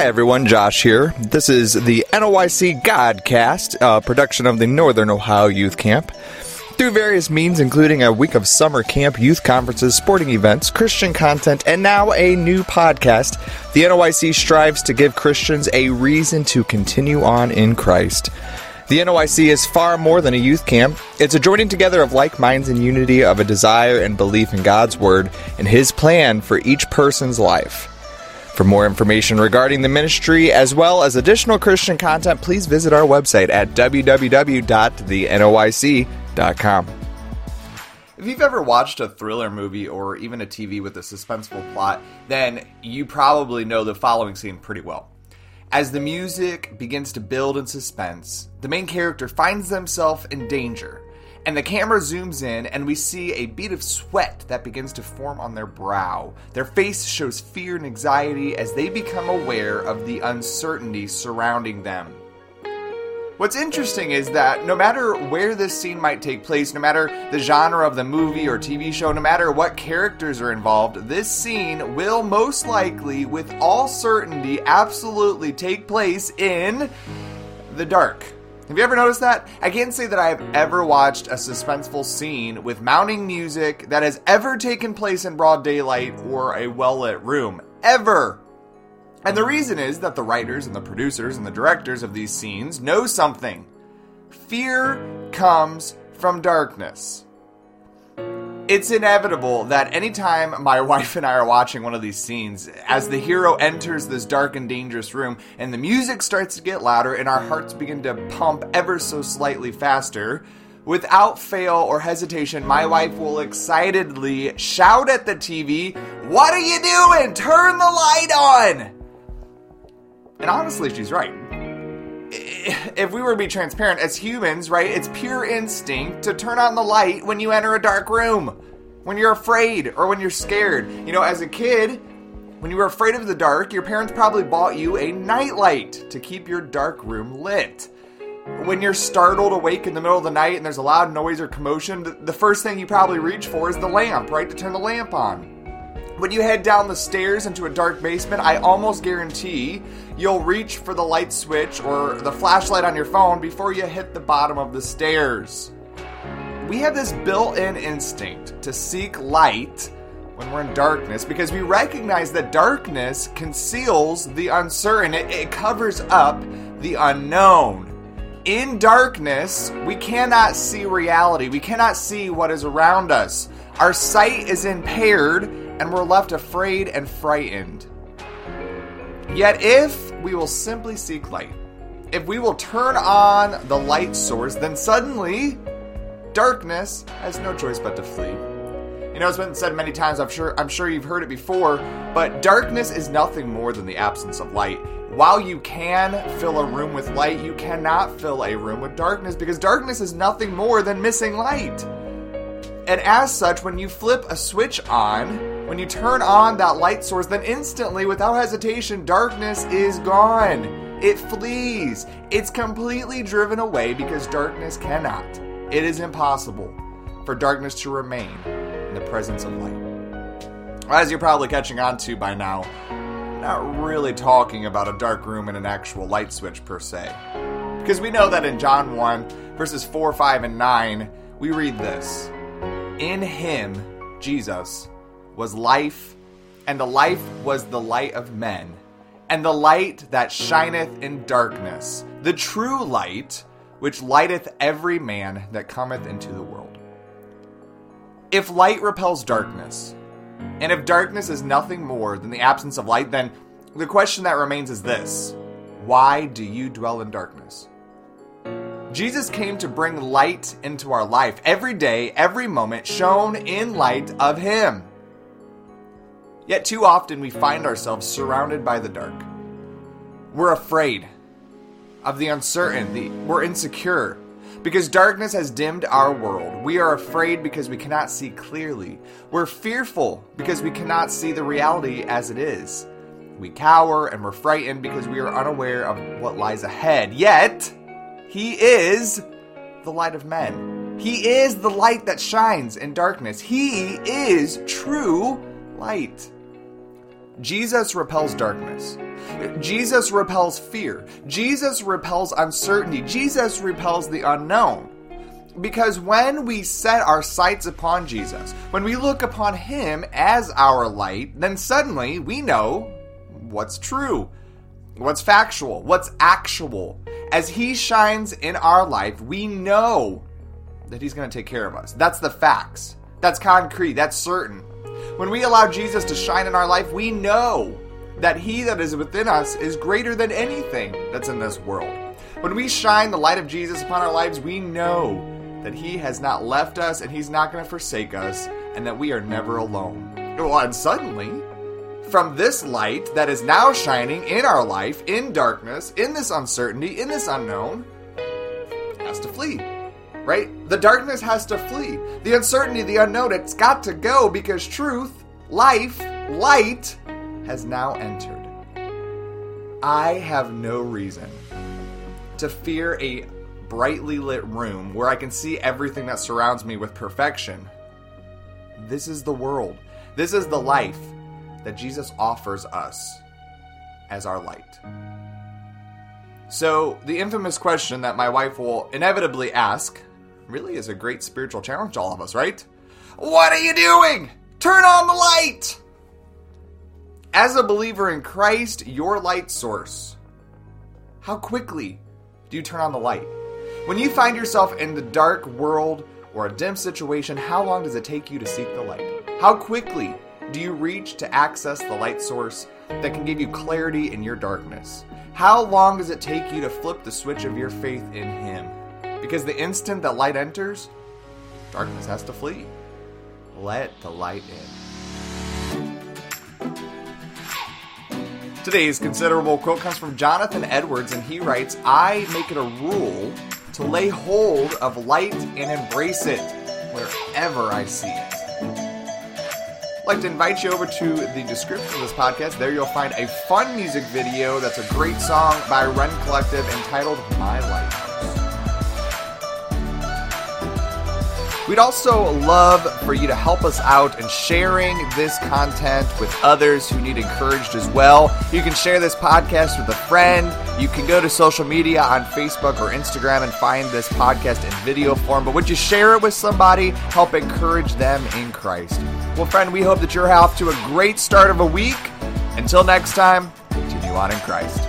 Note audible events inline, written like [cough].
Hi everyone, Josh here. This is the NOYC Godcast, a production of the Northern Ohio Youth Camp. Through various means, including a week of summer camp, youth conferences, sporting events, Christian content, and now a new podcast, the NOYC strives to give Christians a reason to continue on in Christ. The NOYC is far more than a youth camp. It's a joining together of like minds in unity of a desire and belief in God's Word and His plan for each person's life. For more information regarding the ministry as well as additional Christian content, please visit our website at www.thenoyc.com. If you've ever watched a thriller movie or even a TV with a suspenseful plot, then you probably know the following scene pretty well. As the music begins to build in suspense, the main character finds themselves in danger and the camera zooms in and we see a bead of sweat that begins to form on their brow. Their face shows fear and anxiety as they become aware of the uncertainty surrounding them. What's interesting is that no matter where this scene might take place, no matter the genre of the movie or TV show, no matter what characters are involved, this scene will most likely, with all certainty, absolutely take place in the dark. Have you ever noticed that? I can't say that I have ever watched a suspenseful scene with mounting music that has ever taken place in broad daylight or a well lit room. Ever! And the reason is that the writers and the producers and the directors of these scenes know something. Fear comes from darkness it's inevitable that anytime my [laughs] wife and I are watching one of these scenes, as the hero enters this dark and dangerous room and the music starts to get louder and our hearts begin to pump ever so slightly faster, without fail or hesitation, my wife will excitedly shout at the TV, What are you doing? Turn the light on! And honestly, she's right if we were to be transparent as humans, right, it's pure instinct to turn on the light when you enter a dark room, when you're afraid or when you're scared. You know, as a kid, when you were afraid of the dark, your parents probably bought you a nightlight to keep your dark room lit. When you're startled awake in the middle of the night and there's a loud noise or commotion, the first thing you probably reach for is the lamp, right, to turn the lamp on. When you head down the stairs into a dark basement, I almost guarantee you'll reach for the light switch or the flashlight on your phone before you hit the bottom of the stairs. We have this built in instinct to seek light when we're in darkness because we recognize that darkness conceals the uncertain, it, it covers up the unknown. In darkness, we cannot see reality, we cannot see what is around us. Our sight is impaired and we're left afraid and frightened. Yet, if we will simply seek light, if we will turn on the light source, then suddenly darkness has no choice but to flee. You know, it's been said many times, I'm sure I'm sure you've heard it before, but darkness is nothing more than the absence of light. While you can fill a room with light, you cannot fill a room with darkness because darkness is nothing more than missing light. And as such, when you flip a switch on, when you turn on that light source, then instantly, without hesitation, darkness is gone. It flees. It's completely driven away because darkness cannot. It is impossible for darkness to remain in the presence of light. As you're probably catching on to by now, not really talking about a dark room and an actual light switch per se. Because we know that in John 1, verses 4, 5, and 9, we read this in him, Jesus, was life, and the life was the light of men, and the light that shineth in darkness, the true light, which lighteth every man that cometh into the world. If light repels darkness, and if darkness is nothing more than the absence of light, then the question that remains is this Why do you dwell in darkness? Jesus came to bring light into our life every day, every moment, shone in light of Him. Yet too often we find ourselves surrounded by the dark. We're afraid of the uncertainty, we're insecure. Because darkness has dimmed our world. We are afraid because we cannot see clearly. We're fearful because we cannot see the reality as it is. We cower and we're frightened because we are unaware of what lies ahead. Yet, he is the light of men. He is the light that shines in darkness. He is true light. Jesus repels darkness. Jesus repels fear. Jesus repels uncertainty. Jesus repels the unknown. Because when we set our sights upon Jesus, when we look upon Him as our light, then suddenly we know what's true, what's factual, what's actual. As He shines in our life, we know that He's going to take care of us. That's the facts. That's concrete. That's certain. When we allow Jesus to shine in our life, we know that He that is within us is greater than anything that's in this world. When we shine the light of Jesus upon our lives, we know that He has not left us and He's not going to forsake us, and that we are never alone. Well, and suddenly, from this light that is now shining in our life, in darkness, in this uncertainty, in this unknown, has to flee. Right? The darkness has to flee. The uncertainty, the unknown, it's got to go because truth, life, light has now entered. I have no reason to fear a brightly lit room where I can see everything that surrounds me with perfection. This is the world. This is the life that Jesus offers us as our light. So, the infamous question that my wife will inevitably ask really is a great spiritual challenge to all of us, right? What are you doing? Turn on the light! As a believer in Christ, your light source, how quickly do you turn on the light? When you find yourself in the dark world or a dim situation, how long does it take you to seek the light? How quickly do you reach to access the light source that can give you clarity in your darkness? How long does it take you to flip the switch of your faith in Him? Because the instant that light enters, darkness has to flee. Let the light in. Today's considerable quote comes from Jonathan Edwards, and he writes I make it a rule to lay hold of light and embrace it wherever I see it. I'd like to invite you over to the description of this podcast. There you'll find a fun music video that's a great song by Rend Collective entitled My Lighthouse. We'd also love for you to help us out in sharing this content with others who need encouraged as well. You can share this podcast with a friend. You can go to social media on Facebook or Instagram and find this podcast in video form. But would you share it with somebody? Help encourage them in Christ. Well, friend, we hope that you're off to a great start of a week. Until next time, continue on in Christ.